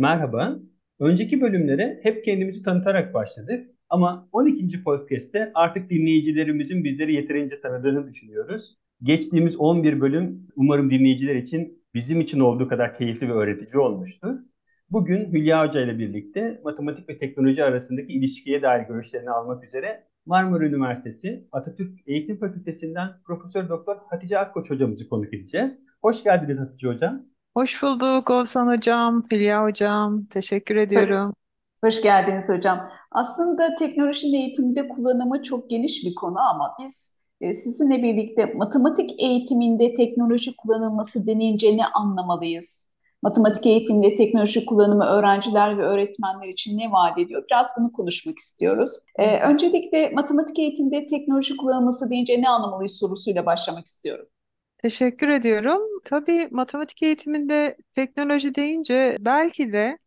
Merhaba. Önceki bölümlere hep kendimizi tanıtarak başladık ama 12. podcast'te artık dinleyicilerimizin bizleri yeterince tanıdığını düşünüyoruz. Geçtiğimiz 11 bölüm umarım dinleyiciler için bizim için olduğu kadar keyifli ve öğretici olmuştur. Bugün Hülya Hoca ile birlikte matematik ve teknoloji arasındaki ilişkiye dair görüşlerini almak üzere Marmara Üniversitesi Atatürk Eğitim Fakültesinden Profesör Doktor Hatice Akkoç hocamızı konuk edeceğiz. Hoş geldiniz Hatice hocam. Hoş bulduk Oğuzhan Hocam, Hülya Hocam. Teşekkür ediyorum. Hoş geldiniz hocam. Aslında teknolojinin eğitimde kullanımı çok geniş bir konu ama biz e, sizinle birlikte matematik eğitiminde teknoloji kullanılması denince ne anlamalıyız? Matematik eğitiminde teknoloji kullanımı öğrenciler ve öğretmenler için ne vaat ediyor? Biraz bunu konuşmak istiyoruz. Ee, öncelikle matematik eğitimde teknoloji kullanılması deyince ne anlamalıyız sorusuyla başlamak istiyorum. Teşekkür ediyorum. Tabii matematik eğitiminde teknoloji deyince belki de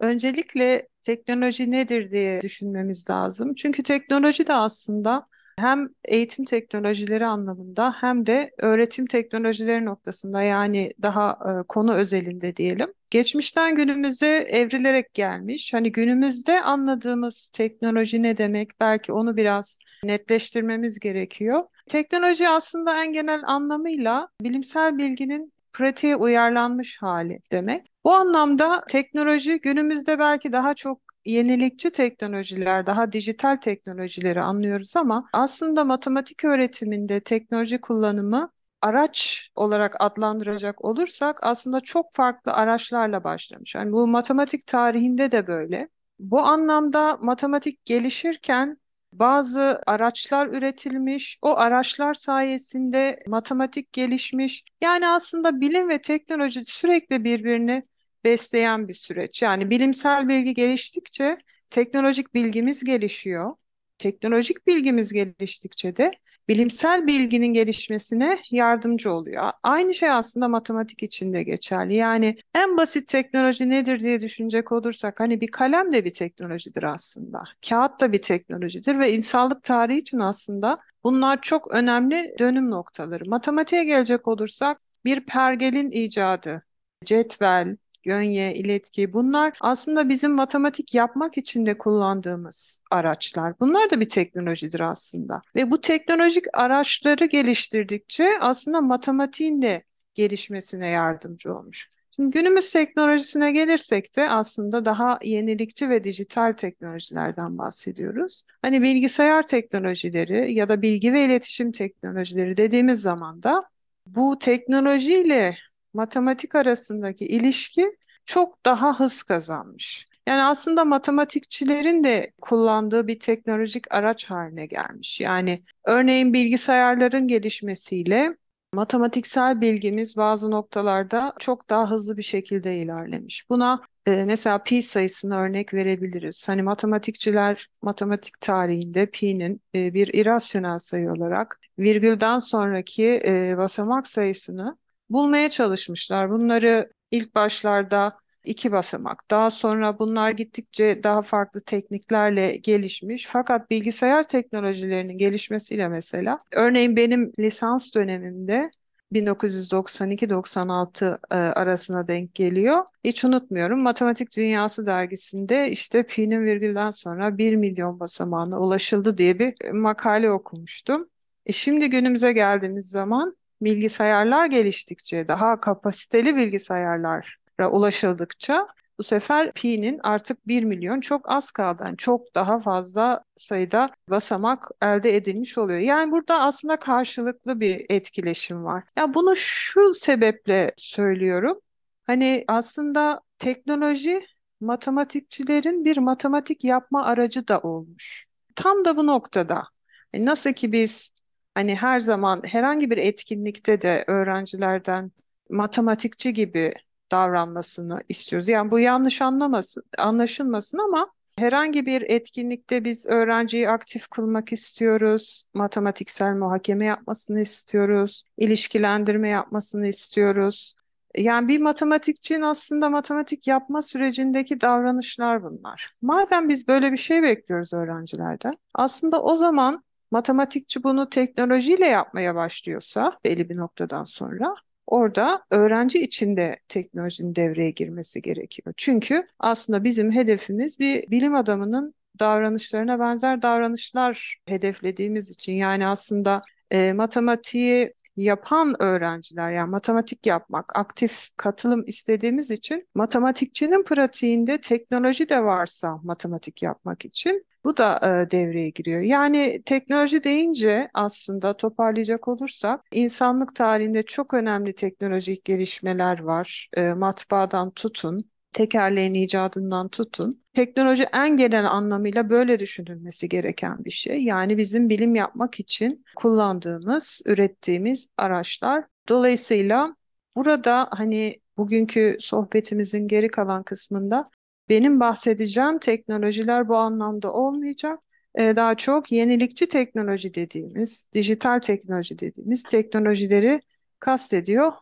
öncelikle teknoloji nedir diye düşünmemiz lazım. Çünkü teknoloji de aslında hem eğitim teknolojileri anlamında hem de öğretim teknolojileri noktasında yani daha e, konu özelinde diyelim. Geçmişten günümüze evrilerek gelmiş. Hani günümüzde anladığımız teknoloji ne demek? Belki onu biraz netleştirmemiz gerekiyor. Teknoloji aslında en genel anlamıyla bilimsel bilginin pratiğe uyarlanmış hali demek. Bu anlamda teknoloji günümüzde belki daha çok yenilikçi teknolojiler, daha dijital teknolojileri anlıyoruz ama aslında matematik öğretiminde teknoloji kullanımı araç olarak adlandıracak olursak aslında çok farklı araçlarla başlamış. Yani bu matematik tarihinde de böyle. Bu anlamda matematik gelişirken bazı araçlar üretilmiş, o araçlar sayesinde matematik gelişmiş. Yani aslında bilim ve teknoloji sürekli birbirini besleyen bir süreç. Yani bilimsel bilgi geliştikçe teknolojik bilgimiz gelişiyor. Teknolojik bilgimiz geliştikçe de bilimsel bilginin gelişmesine yardımcı oluyor. Aynı şey aslında matematik için de geçerli. Yani en basit teknoloji nedir diye düşünecek olursak hani bir kalem de bir teknolojidir aslında. Kağıt da bir teknolojidir ve insanlık tarihi için aslında bunlar çok önemli dönüm noktaları. Matematiğe gelecek olursak bir pergelin icadı, cetvel, gönye, iletki bunlar aslında bizim matematik yapmak için de kullandığımız araçlar. Bunlar da bir teknolojidir aslında. Ve bu teknolojik araçları geliştirdikçe aslında matematiğin de gelişmesine yardımcı olmuş. Şimdi günümüz teknolojisine gelirsek de aslında daha yenilikçi ve dijital teknolojilerden bahsediyoruz. Hani bilgisayar teknolojileri ya da bilgi ve iletişim teknolojileri dediğimiz zaman da bu teknolojiyle matematik arasındaki ilişki çok daha hız kazanmış. Yani aslında matematikçilerin de kullandığı bir teknolojik araç haline gelmiş. Yani örneğin bilgisayarların gelişmesiyle matematiksel bilgimiz bazı noktalarda çok daha hızlı bir şekilde ilerlemiş. Buna e, mesela pi sayısını örnek verebiliriz. Hani matematikçiler matematik tarihinde pi'nin e, bir irasyonel sayı olarak virgülden sonraki e, basamak sayısını bulmaya çalışmışlar. Bunları ilk başlarda iki basamak, daha sonra bunlar gittikçe daha farklı tekniklerle gelişmiş. Fakat bilgisayar teknolojilerinin gelişmesiyle mesela, örneğin benim lisans dönemimde 1992-96 e, arasına denk geliyor. Hiç unutmuyorum. Matematik Dünyası dergisinde işte pi'nin virgülden sonra 1 milyon basamağına ulaşıldı diye bir makale okumuştum. E şimdi günümüze geldiğimiz zaman bilgisayarlar geliştikçe, daha kapasiteli bilgisayarlara ulaşıldıkça bu sefer pi'nin artık 1 milyon çok az kaldı. Yani çok daha fazla sayıda basamak elde edilmiş oluyor. Yani burada aslında karşılıklı bir etkileşim var. Ya bunu şu sebeple söylüyorum. Hani aslında teknoloji matematikçilerin bir matematik yapma aracı da olmuş. Tam da bu noktada. E, nasıl ki biz Hani her zaman herhangi bir etkinlikte de öğrencilerden matematikçi gibi davranmasını istiyoruz. Yani bu yanlış anlamasın, anlaşılmasın ama herhangi bir etkinlikte biz öğrenciyi aktif kılmak istiyoruz, matematiksel muhakeme yapmasını istiyoruz, ilişkilendirme yapmasını istiyoruz. Yani bir matematikçinin aslında matematik yapma sürecindeki davranışlar bunlar. Madem biz böyle bir şey bekliyoruz öğrencilerden, aslında o zaman matematikçi bunu teknolojiyle yapmaya başlıyorsa belli bir noktadan sonra orada öğrenci içinde teknolojinin devreye girmesi gerekiyor. Çünkü aslında bizim hedefimiz bir bilim adamının davranışlarına benzer davranışlar hedeflediğimiz için yani aslında e, matematiği yapan öğrenciler yani matematik yapmak, aktif katılım istediğimiz için matematikçinin pratiğinde teknoloji de varsa matematik yapmak için bu da e, devreye giriyor. Yani teknoloji deyince aslında toparlayacak olursak insanlık tarihinde çok önemli teknolojik gelişmeler var. E, matbaadan tutun, tekerleğin icadından tutun. Teknoloji en genel anlamıyla böyle düşünülmesi gereken bir şey. Yani bizim bilim yapmak için kullandığımız, ürettiğimiz araçlar. Dolayısıyla burada hani bugünkü sohbetimizin geri kalan kısmında benim bahsedeceğim teknolojiler bu anlamda olmayacak. Ee, daha çok yenilikçi teknoloji dediğimiz, dijital teknoloji dediğimiz teknolojileri kastediyor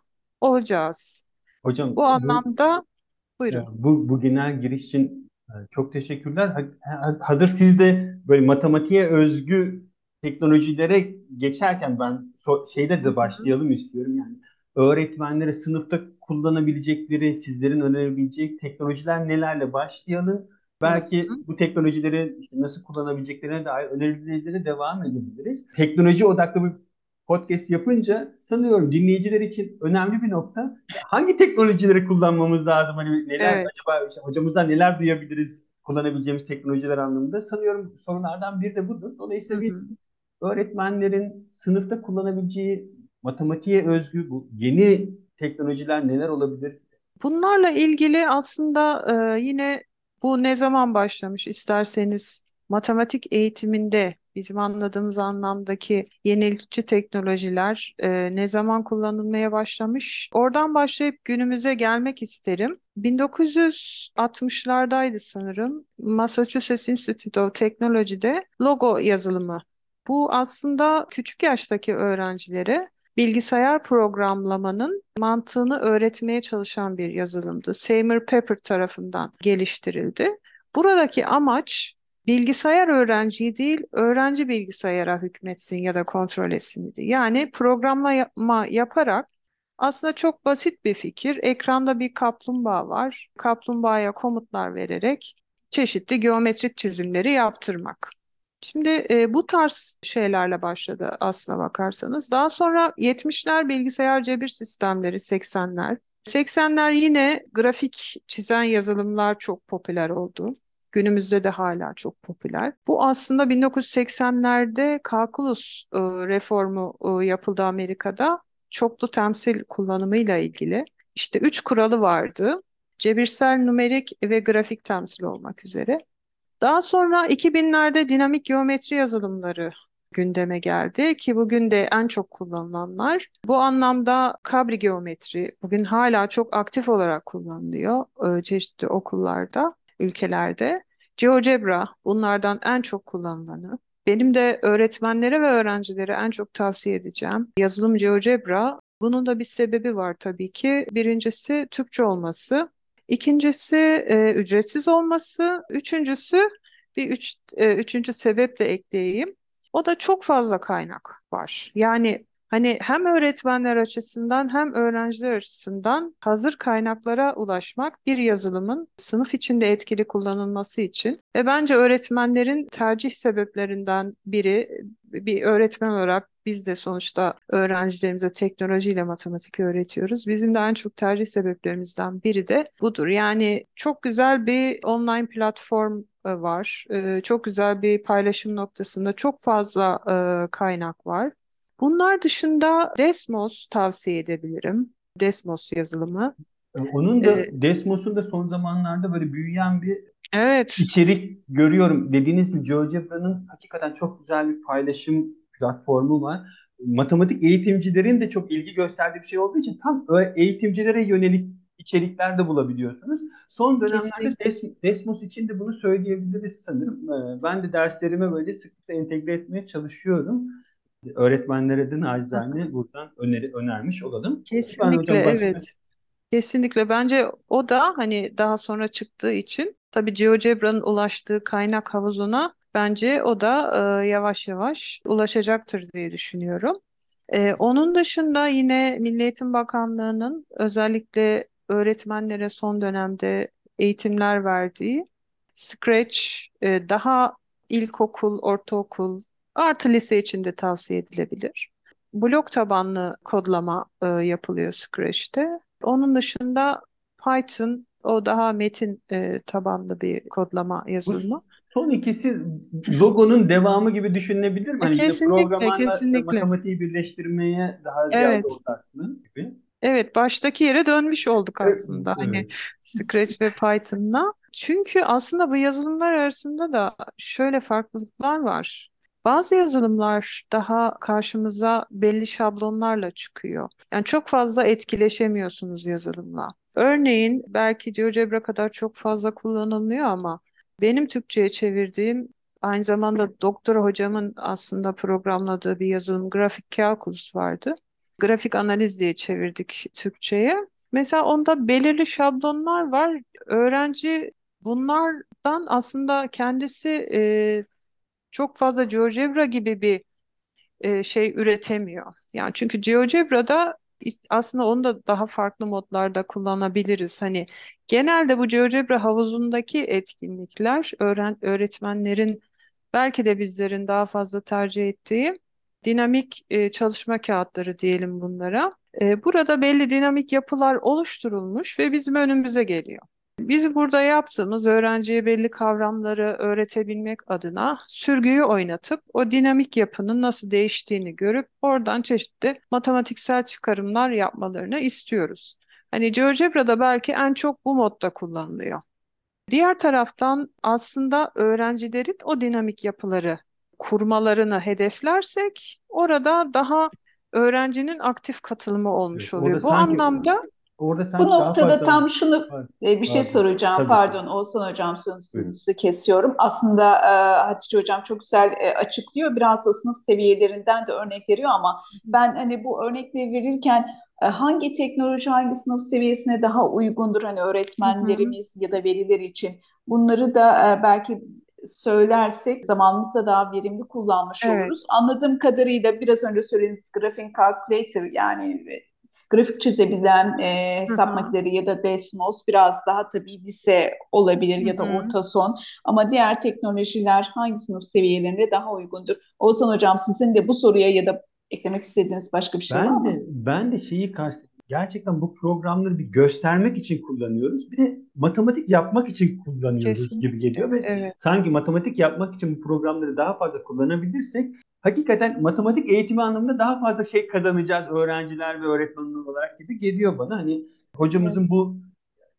olacağız. Hocam Bu bu anlamda buyurun. bu bu genel giriş için e, çok teşekkürler. Ha- ha- Hazır siz de böyle matematiğe özgü teknolojilere geçerken ben şeyde de başlayalım istiyorum. Yani öğretmenlere sınıfta kullanabilecekleri, sizlerin önerebileceği teknolojiler nelerle başlayalım. Belki hı. bu teknolojileri işte nasıl kullanabileceklerine dair önerilerinize devam edebiliriz. Teknoloji odaklı bir podcast yapınca sanıyorum dinleyiciler için önemli bir nokta. Hangi teknolojileri kullanmamız lazım? Hani neler Evet. acaba işte hocamızdan neler duyabiliriz kullanabileceğimiz teknolojiler anlamında? Sanıyorum sorulardan biri de budur. Dolayısıyla bir hı. öğretmenlerin sınıfta kullanabileceği matematiğe özgü bu yeni teknolojiler neler olabilir? Bunlarla ilgili aslında e, yine bu ne zaman başlamış isterseniz matematik eğitiminde bizim anladığımız anlamdaki yenilikçi teknolojiler e, ne zaman kullanılmaya başlamış? Oradan başlayıp günümüze gelmek isterim. 1960'lardaydı sanırım. Massachusetts Institute of Technology'de logo yazılımı. Bu aslında küçük yaştaki öğrencilere bilgisayar programlamanın mantığını öğretmeye çalışan bir yazılımdı. Seymour Papert tarafından geliştirildi. Buradaki amaç bilgisayar öğrenciyi değil, öğrenci bilgisayara hükmetsin ya da kontrol etsin idi. Yani programlama yaparak aslında çok basit bir fikir. Ekranda bir kaplumbağa var. Kaplumbağaya komutlar vererek çeşitli geometrik çizimleri yaptırmak. Şimdi e, bu tarz şeylerle başladı aslına bakarsanız. Daha sonra 70'ler bilgisayar cebir sistemleri 80'ler. 80'ler yine grafik çizen yazılımlar çok popüler oldu. Günümüzde de hala çok popüler. Bu aslında 1980'lerde kalkulus e, reformu e, yapıldı Amerika'da. Çoklu temsil kullanımıyla ilgili. İşte üç kuralı vardı. Cebirsel, numerik ve grafik temsil olmak üzere. Daha sonra 2000'lerde dinamik geometri yazılımları gündeme geldi ki bugün de en çok kullanılanlar. Bu anlamda kabri geometri bugün hala çok aktif olarak kullanılıyor e, çeşitli okullarda, ülkelerde. GeoGebra bunlardan en çok kullanılanı. Benim de öğretmenlere ve öğrencilere en çok tavsiye edeceğim. Yazılım GeoGebra. Bunun da bir sebebi var tabii ki. Birincisi Türkçe olması. İkincisi e, ücretsiz olması. Üçüncüsü bir üç, e, üçüncü sebep de ekleyeyim. O da çok fazla kaynak var. Yani hani hem öğretmenler açısından hem öğrenciler açısından hazır kaynaklara ulaşmak bir yazılımın sınıf içinde etkili kullanılması için ve bence öğretmenlerin tercih sebeplerinden biri bir öğretmen olarak biz de sonuçta öğrencilerimize teknolojiyle matematik öğretiyoruz. Bizim de en çok tercih sebeplerimizden biri de budur. Yani çok güzel bir online platform e, var. E, Çok güzel bir paylaşım noktasında çok fazla e, kaynak var. Bunlar dışında Desmos tavsiye edebilirim. Desmos yazılımı. Onun da Desmos'un da son zamanlarda böyle büyüyen bir Evet, içerik görüyorum. Dediğiniz gibi GeoGebra'nın hakikaten çok güzel bir paylaşım platformu var. Matematik eğitimcilerin de çok ilgi gösterdiği bir şey olduğu için tam eğitimcilere yönelik içerikler de bulabiliyorsunuz. Son dönemlerde. Des- Desmos için de bunu söyleyebiliriz sanırım. Ee, Ben de derslerime böyle sıklıkla entegre etmeye çalışıyorum. Öğretmenlere de nacizane buradan öneri önermiş olalım. Kesinlikle evet. Kesinlikle bence o da hani daha sonra çıktığı için tabii GeoGebra'nın ulaştığı kaynak havuzuna bence o da e, yavaş yavaş ulaşacaktır diye düşünüyorum. Ee, onun dışında yine Milli Eğitim Bakanlığı'nın özellikle öğretmenlere son dönemde eğitimler verdiği Scratch e, daha ilkokul, ortaokul artı lise için de tavsiye edilebilir. Blok tabanlı kodlama e, yapılıyor Scratch'te. Onun dışında Python o daha metin e, tabanlı bir kodlama yazılımı. Son ikisi logonun devamı gibi düşünülebilir mi? E, Hani kesinlikle, programlarla kesinlikle. matematiği birleştirmeye daha ziyade Evet. odaklı gibi. Evet, baştaki yere dönmüş olduk Evet, aslında. Hani evet. Scratch ve Python'la. Çünkü aslında bu yazılımlar arasında da şöyle farklılıklar var. Bazı yazılımlar daha karşımıza belli şablonlarla çıkıyor. Yani çok fazla etkileşemiyorsunuz yazılımla. Örneğin belki GeoGebra kadar çok fazla kullanılmıyor ama benim Türkçe'ye çevirdiğim aynı zamanda doktora hocamın aslında programladığı bir yazılım Grafik Calculus vardı grafik analiz diye çevirdik Türkçe'ye. Mesela onda belirli şablonlar var. Öğrenci bunlardan aslında kendisi e, çok fazla GeoGebra gibi bir e, şey üretemiyor. Yani çünkü GeoGebra'da aslında onu da daha farklı modlarda kullanabiliriz. Hani genelde bu GeoGebra havuzundaki etkinlikler öğren öğretmenlerin belki de bizlerin daha fazla tercih ettiği dinamik e, çalışma kağıtları diyelim bunlara. E, burada belli dinamik yapılar oluşturulmuş ve bizim önümüze geliyor. Biz burada yaptığımız öğrenciye belli kavramları öğretebilmek adına sürgüyü oynatıp o dinamik yapının nasıl değiştiğini görüp oradan çeşitli matematiksel çıkarımlar yapmalarını istiyoruz. Hani GeoGebra'da belki en çok bu modda kullanılıyor. Diğer taraftan aslında öğrencilerin o dinamik yapıları kurmalarını hedeflersek orada daha öğrencinin aktif katılımı olmuş Evet, oluyor. Bu anlamda orada Bu sanki daha noktada fazla tam şunu e, bir şey pardon. soracağım. Tabii. Pardon Oğuzhan Hocam sözünüzü kesiyorum. Aslında e, Hatice Hocam çok güzel e, açıklıyor. Biraz da sınıf seviyelerinden de örnek veriyor ama ben hani bu örnekleri verirken e, hangi teknoloji hangi sınıf seviyesine daha uygundur hani öğretmenlerimiz ya da veliler için bunları da e, belki söylersek zamanımızda daha verimli kullanmış Evet. oluruz. Anladığım kadarıyla biraz önce söylediğiniz Graphing Calculator yani e, grafik çizebilen e, makineleri ya da Desmos biraz daha tabii lise olabilir ya da orta son ama diğer teknolojiler hangi sınıf seviyelerinde daha uygundur? Oğuzhan Hocam sizin de bu soruya ya da eklemek istediğiniz başka bir şey var Ben mı? de ben de şeyi kast gerçekten bu programları bir göstermek için kullanıyoruz. Bir de matematik yapmak için kullanıyoruz gibi Kesinlikle. geliyor ve Evet. sanki matematik yapmak için bu programları daha fazla kullanabilirsek hakikaten matematik eğitimi anlamında daha fazla şey kazanacağız öğrenciler ve öğretmenler olarak gibi geliyor bana. Hani hocamızın Evet. bu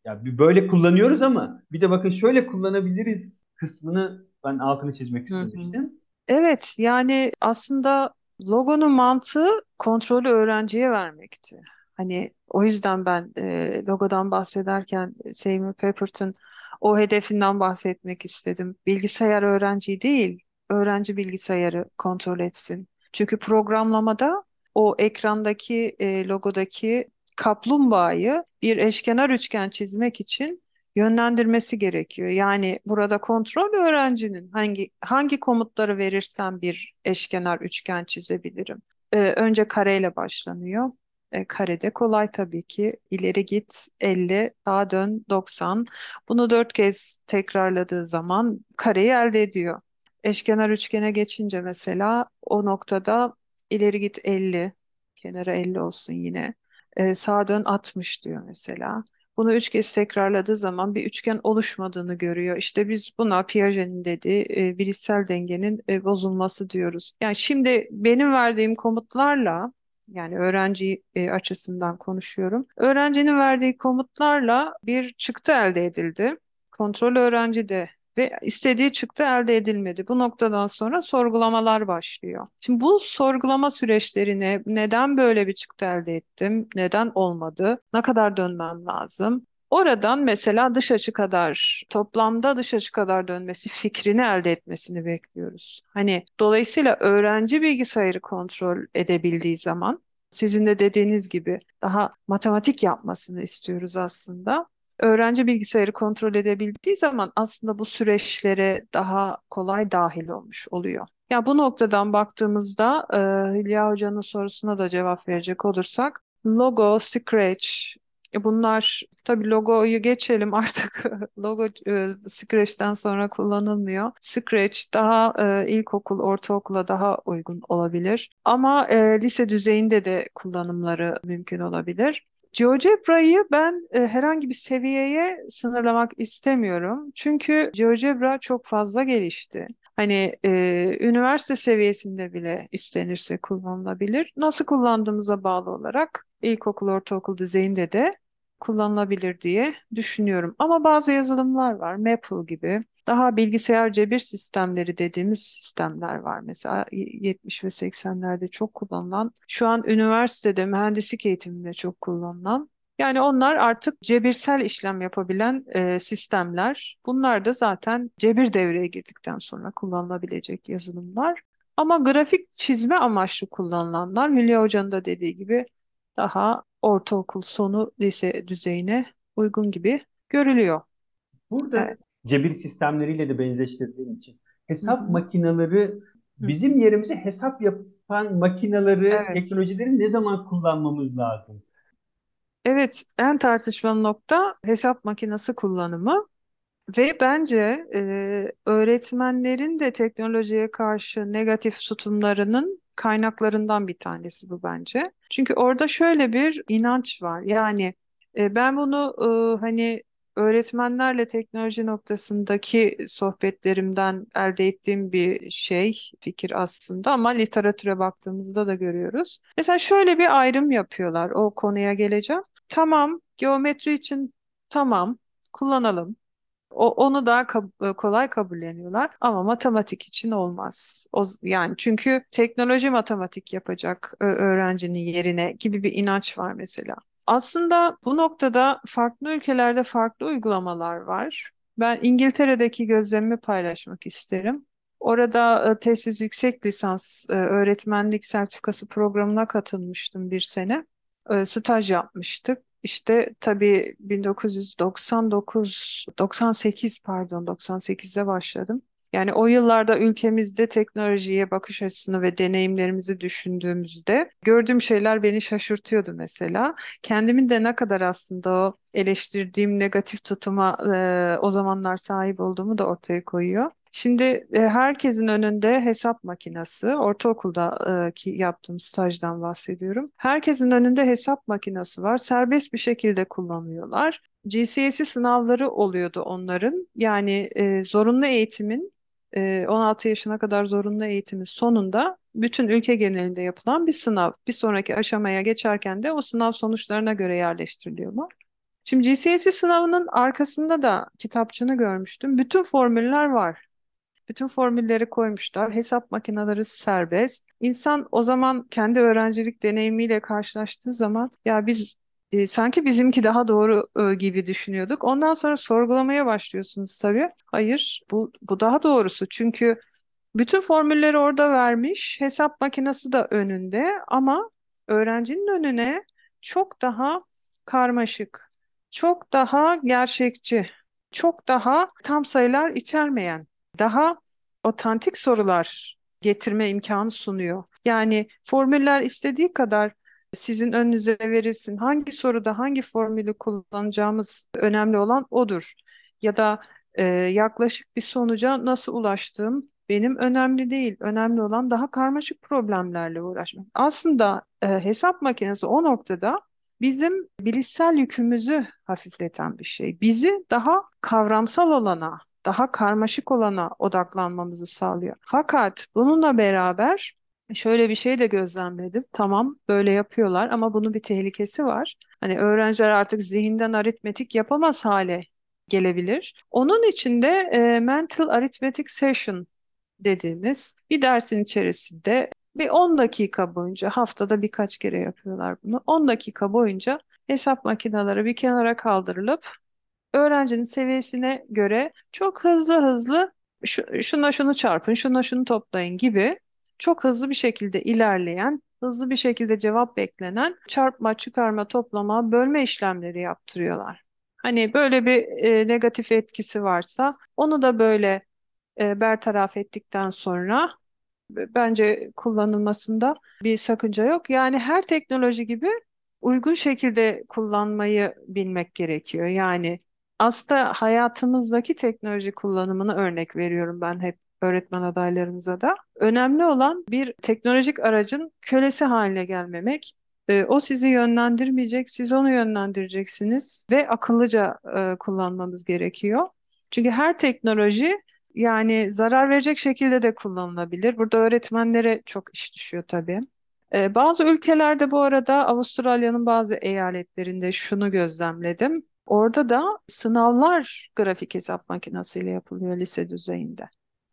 ya böyle kullanıyoruz ama bir de bakın şöyle kullanabiliriz kısmını ben altını çizmek Hı hı. istemiştim. Evet, yani aslında logonun mantığı kontrolü öğrenciye vermekti. Hani o yüzden ben e, logodan bahsederken Seymour Pappert'ın o hedefinden bahsetmek istedim. Bilgisayar öğrenciyi değil, öğrenci bilgisayarı kontrol etsin. Çünkü programlamada o ekrandaki e, logodaki kaplumbağayı bir eşkenar üçgen çizmek için yönlendirmesi gerekiyor. Yani burada kontrol öğrencinin hangi hangi komutları verirsem bir eşkenar üçgen çizebilirim. Ee, önce kareyle başlanıyor. Ee, karede kolay tabii ki. İleri git 50, sağa dön 90. Bunu dört kez tekrarladığı zaman kareyi elde ediyor. Eşkenar üçgene geçince mesela o noktada ileri git 50, kenara 50 olsun yine. Ee, sağa dön 60 diyor mesela. Bunu üç kez tekrarladığı zaman bir üçgen oluşmadığını görüyor. İşte biz buna Piaget'in dediği e, bilişsel dengenin e, bozulması diyoruz. Yani şimdi benim verdiğim komutlarla yani öğrenci e, açısından konuşuyorum. Öğrencinin verdiği komutlarla bir çıktı elde edildi. Kontrol öğrencide ve istediği çıktı elde edilmedi. Bu noktadan sonra sorgulamalar başlıyor. Şimdi bu sorgulama süreçlerine neden böyle bir çıktı elde ettim? Neden olmadı? Ne kadar dönmem lazım? Oradan mesela dış açı kadar, toplamda dış açı kadar dönmesi fikrini elde etmesini bekliyoruz. Hani dolayısıyla öğrenci bilgisayarı kontrol edebildiği zaman sizin de dediğiniz gibi daha matematik yapmasını istiyoruz aslında öğrenci bilgisayarı kontrol edebildiği zaman aslında bu süreçlere daha kolay dahil olmuş oluyor. Ya bu noktadan baktığımızda e, Hülya Hoca'nın sorusuna da cevap verecek olursak logo, Scratch bunlar tabii logoyu geçelim artık logo e, Scratch'ten sonra kullanılmıyor. Scratch daha e, ilkokul, ortaokula daha uygun olabilir. Ama e, lise düzeyinde de kullanımları mümkün olabilir. GeoGebra'yı ben e, herhangi bir seviyeye sınırlamak istemiyorum. Çünkü GeoGebra çok fazla gelişti. Hani e, üniversite seviyesinde bile istenirse kullanılabilir. Nasıl kullandığımıza bağlı olarak ilkokul, ortaokul düzeyinde de kullanılabilir diye düşünüyorum. Ama bazı yazılımlar var, Maple gibi. Daha bilgisayar cebir sistemleri dediğimiz sistemler var. Mesela 70 ve 80'lerde çok kullanılan, şu an üniversitede mühendislik eğitiminde çok kullanılan yani onlar artık cebirsel işlem yapabilen e, sistemler. Bunlar da zaten cebir devreye girdikten sonra kullanılabilecek yazılımlar. Ama grafik çizme amaçlı kullanılanlar Hülya Hoca'nın da dediği gibi daha ortaokul sonu lise düzeyine uygun gibi görülüyor. Burada evet. cebir sistemleriyle de benzeştirdiğim için hesap Hı-hı. makineleri bizim yerimize hesap yapan makineleri, evet. teknolojileri ne zaman kullanmamız lazım? Evet, en tartışmalı nokta hesap makinesi kullanımı ve bence e, öğretmenlerin de teknolojiye karşı negatif tutumlarının kaynaklarından bir tanesi bu bence. Çünkü orada şöyle bir inanç var. Yani e, ben bunu e, hani öğretmenlerle teknoloji noktasındaki sohbetlerimden elde ettiğim bir şey, fikir aslında ama literatüre baktığımızda da görüyoruz. Mesela şöyle bir ayrım yapıyorlar. O konuya geleceğim. Tamam, geometri için tamam, kullanalım. O, onu daha kab- e, kolay kabulleniyorlar ama matematik için olmaz. O, yani çünkü teknoloji matematik yapacak öğrencinin yerine gibi bir inanç var mesela. Aslında bu noktada farklı ülkelerde farklı uygulamalar var. Ben İngiltere'deki gözlemimi paylaşmak isterim. Orada e, tesis yüksek lisans e, öğretmenlik sertifikası programına katılmıştım bir sene. Staj yapmıştık. İşte tabii 1999, 98 pardon 98'de başladım. Yani o yıllarda ülkemizde teknolojiye bakış açısını ve deneyimlerimizi düşündüğümüzde gördüğüm şeyler beni şaşırtıyordu mesela. Kendimin de ne kadar aslında o eleştirdiğim negatif tutuma e, o zamanlar sahip olduğumu da ortaya koyuyor. Şimdi e, herkesin önünde hesap makinesi, ortaokuldaki yaptığım stajdan bahsediyorum. Herkesin önünde hesap makinesi var. Serbest bir şekilde kullanıyorlar. GCSE sınavları oluyordu onların. Yani e, zorunlu eğitimin 16 yaşına kadar zorunlu eğitimin sonunda bütün ülke genelinde yapılan bir sınav. Bir sonraki aşamaya geçerken de o sınav sonuçlarına göre yerleştiriliyorlar. Şimdi GCSE sınavının arkasında da kitapçığını görmüştüm. Bütün formüller var. Bütün formülleri koymuşlar. Hesap makineleri serbest. İnsan o zaman kendi öğrencilik deneyimiyle karşılaştığı zaman ya biz e, sanki bizimki daha doğru e, gibi düşünüyorduk. Ondan sonra sorgulamaya başlıyorsunuz tabii. Hayır, bu bu daha doğrusu. Çünkü bütün formülleri orada vermiş. Hesap makinesi de önünde ama öğrencinin önüne çok daha karmaşık, çok daha gerçekçi, çok daha tam sayılar içermeyen daha otantik sorular getirme imkanı sunuyor. Yani formüller istediği kadar sizin önünüze verilsin. Hangi soruda hangi formülü kullanacağımız önemli olan odur. Ya da e, yaklaşık bir sonuca nasıl ulaştığım benim önemli değil. Önemli olan daha karmaşık problemlerle uğraşmak. Aslında e, hesap makinesi o noktada bizim bilişsel yükümüzü hafifleten bir şey. Bizi daha kavramsal olana, daha karmaşık olana odaklanmamızı sağlıyor. Fakat bununla beraber şöyle bir şey de gözlemledim. Tamam böyle yapıyorlar ama bunun bir tehlikesi var. Hani öğrenciler artık zihinden aritmetik yapamaz hale gelebilir. Onun için de e, mental arithmetic session dediğimiz bir dersin içerisinde bir 10 dakika boyunca haftada birkaç kere yapıyorlar bunu. 10 dakika boyunca hesap makineleri bir kenara kaldırılıp öğrencinin seviyesine göre çok hızlı hızlı şu, şuna şunu çarpın, şuna şunu toplayın gibi çok hızlı bir şekilde ilerleyen, hızlı bir şekilde cevap beklenen çarpma, çıkarma, toplama, bölme işlemleri yaptırıyorlar. Hani böyle bir e, negatif etkisi varsa onu da böyle e, bertaraf ettikten sonra bence kullanılmasında bir sakınca yok. Yani her teknoloji gibi uygun şekilde kullanmayı bilmek gerekiyor. Yani aslında hayatımızdaki teknoloji kullanımını örnek veriyorum ben hep öğretmen adaylarımıza da. Önemli olan bir teknolojik aracın kölesi haline gelmemek. E, o sizi yönlendirmeyecek, siz onu yönlendireceksiniz ve akıllıca e, kullanmanız gerekiyor. Çünkü her teknoloji yani zarar verecek şekilde de kullanılabilir. Burada öğretmenlere çok iş düşüyor tabii. Ee, bazı ülkelerde bu arada Avustralya'nın bazı eyaletlerinde şunu gözlemledim. Orada da sınavlar grafik hesap makinesiyle yapılıyor lise düzeyinde.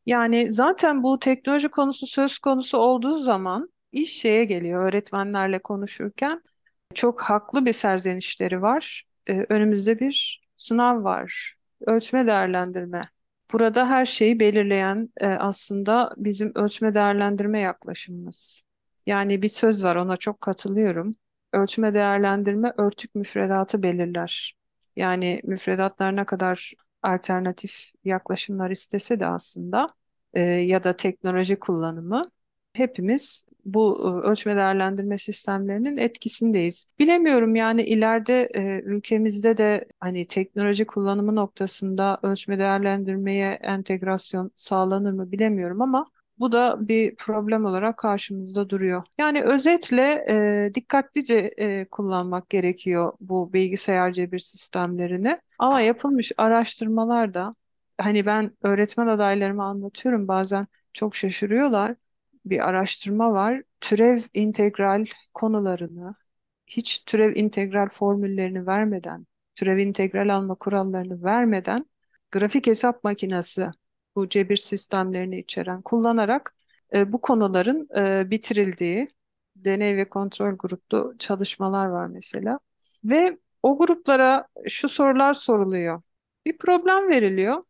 Yani zaten bu teknoloji konusu söz konusu olduğu zaman iş şeye geliyor öğretmenlerle konuşurken çok haklı bir serzenişleri var. Ee, önümüzde bir sınav var. Ölçme değerlendirme. Burada her şeyi belirleyen e, aslında bizim ölçme değerlendirme yaklaşımımız. Yani bir söz var ona çok katılıyorum. Ölçme değerlendirme örtük müfredatı belirler. Yani müfredatlar ne kadar alternatif yaklaşımlar istese de aslında e, ya da teknoloji kullanımı hepimiz bu e, ölçme değerlendirme sistemlerinin etkisindeyiz. Bilemiyorum yani ileride e, ülkemizde de hani teknoloji kullanımı noktasında ölçme değerlendirmeye entegrasyon sağlanır mı bilemiyorum ama bu da bir problem olarak karşımızda duruyor. Yani özetle e, dikkatlice e, kullanmak gerekiyor bu bilgisayar cebir sistemlerini. Ama yapılmış araştırmalar da hani ben öğretmen adaylarıma anlatıyorum bazen çok şaşırıyorlar. Bir araştırma var. Türev integral konularını hiç türev integral formüllerini vermeden, türev integral alma kurallarını vermeden grafik hesap makinesi bu cebir sistemlerini içeren kullanarak e, bu konuların e, bitirildiği deney ve kontrol gruplu çalışmalar var mesela. Ve o gruplara şu sorular soruluyor. Bir problem veriliyor.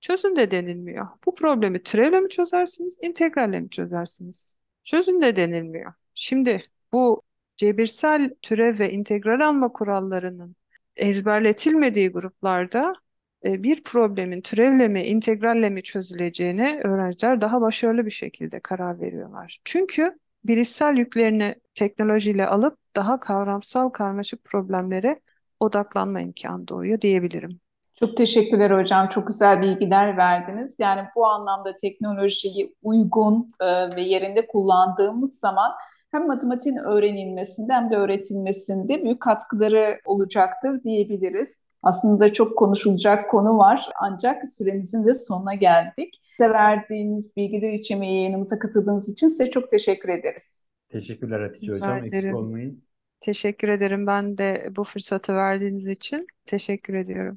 Çözün de denilmiyor. Bu problemi türevle mi çözersiniz, integralle mi çözersiniz? Çözün de denilmiyor. Şimdi bu cebirsel türev ve integral alma kurallarının ezberletilmediği gruplarda bir problemin türevle mi, integralle mi çözüleceğine öğrenciler daha başarılı bir şekilde karar veriyorlar. Çünkü bilişsel yüklerini teknolojiyle alıp daha kavramsal karmaşık problemlere odaklanma imkanı doğuyor diyebilirim. Çok teşekkürler hocam. Çok güzel bilgiler verdiniz. Yani bu anlamda teknolojiyi uygun e, ve yerinde kullandığımız zaman hem matematiğin öğrenilmesinde hem de öğretilmesinde büyük katkıları olacaktır diyebiliriz. Aslında çok konuşulacak konu var ancak süremizin de sonuna geldik. Size verdiğiniz bilgiler için ve yayınımıza katıldığınız için size çok teşekkür ederiz. Teşekkürler Hatice Rica Hocam. Eksik ederim. olmayın. Teşekkür ederim ben de bu fırsatı verdiğiniz için. Teşekkür ediyorum.